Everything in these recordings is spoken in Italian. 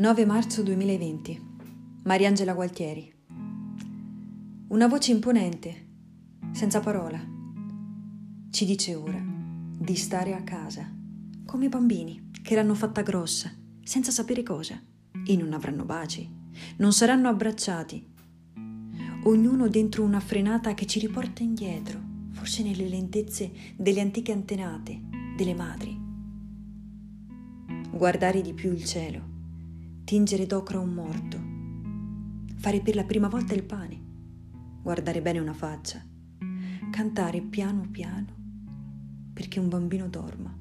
9 marzo 2020. Mariangela Gualtieri. Una voce imponente, senza parola, ci dice ora di stare a casa, come i bambini che l'hanno fatta grossa, senza sapere cosa, e non avranno baci, non saranno abbracciati. Ognuno dentro una frenata che ci riporta indietro, forse nelle lentezze delle antiche antenate, delle madri. Guardare di più il cielo tingere d'ocra un morto, fare per la prima volta il pane, guardare bene una faccia, cantare piano piano perché un bambino dorma.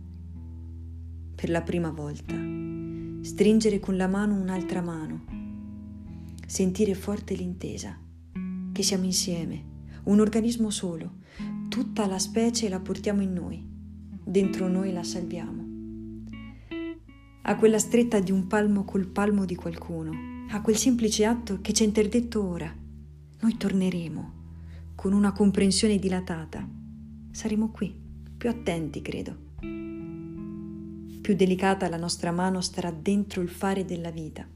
Per la prima volta, stringere con la mano un'altra mano, sentire forte l'intesa, che siamo insieme, un organismo solo, tutta la specie la portiamo in noi, dentro noi la salviamo a quella stretta di un palmo col palmo di qualcuno, a quel semplice atto che ci ha interdetto ora. Noi torneremo con una comprensione dilatata. Saremo qui, più attenti, credo. Più delicata la nostra mano starà dentro il fare della vita.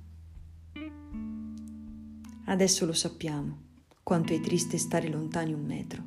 Adesso lo sappiamo, quanto è triste stare lontani un metro.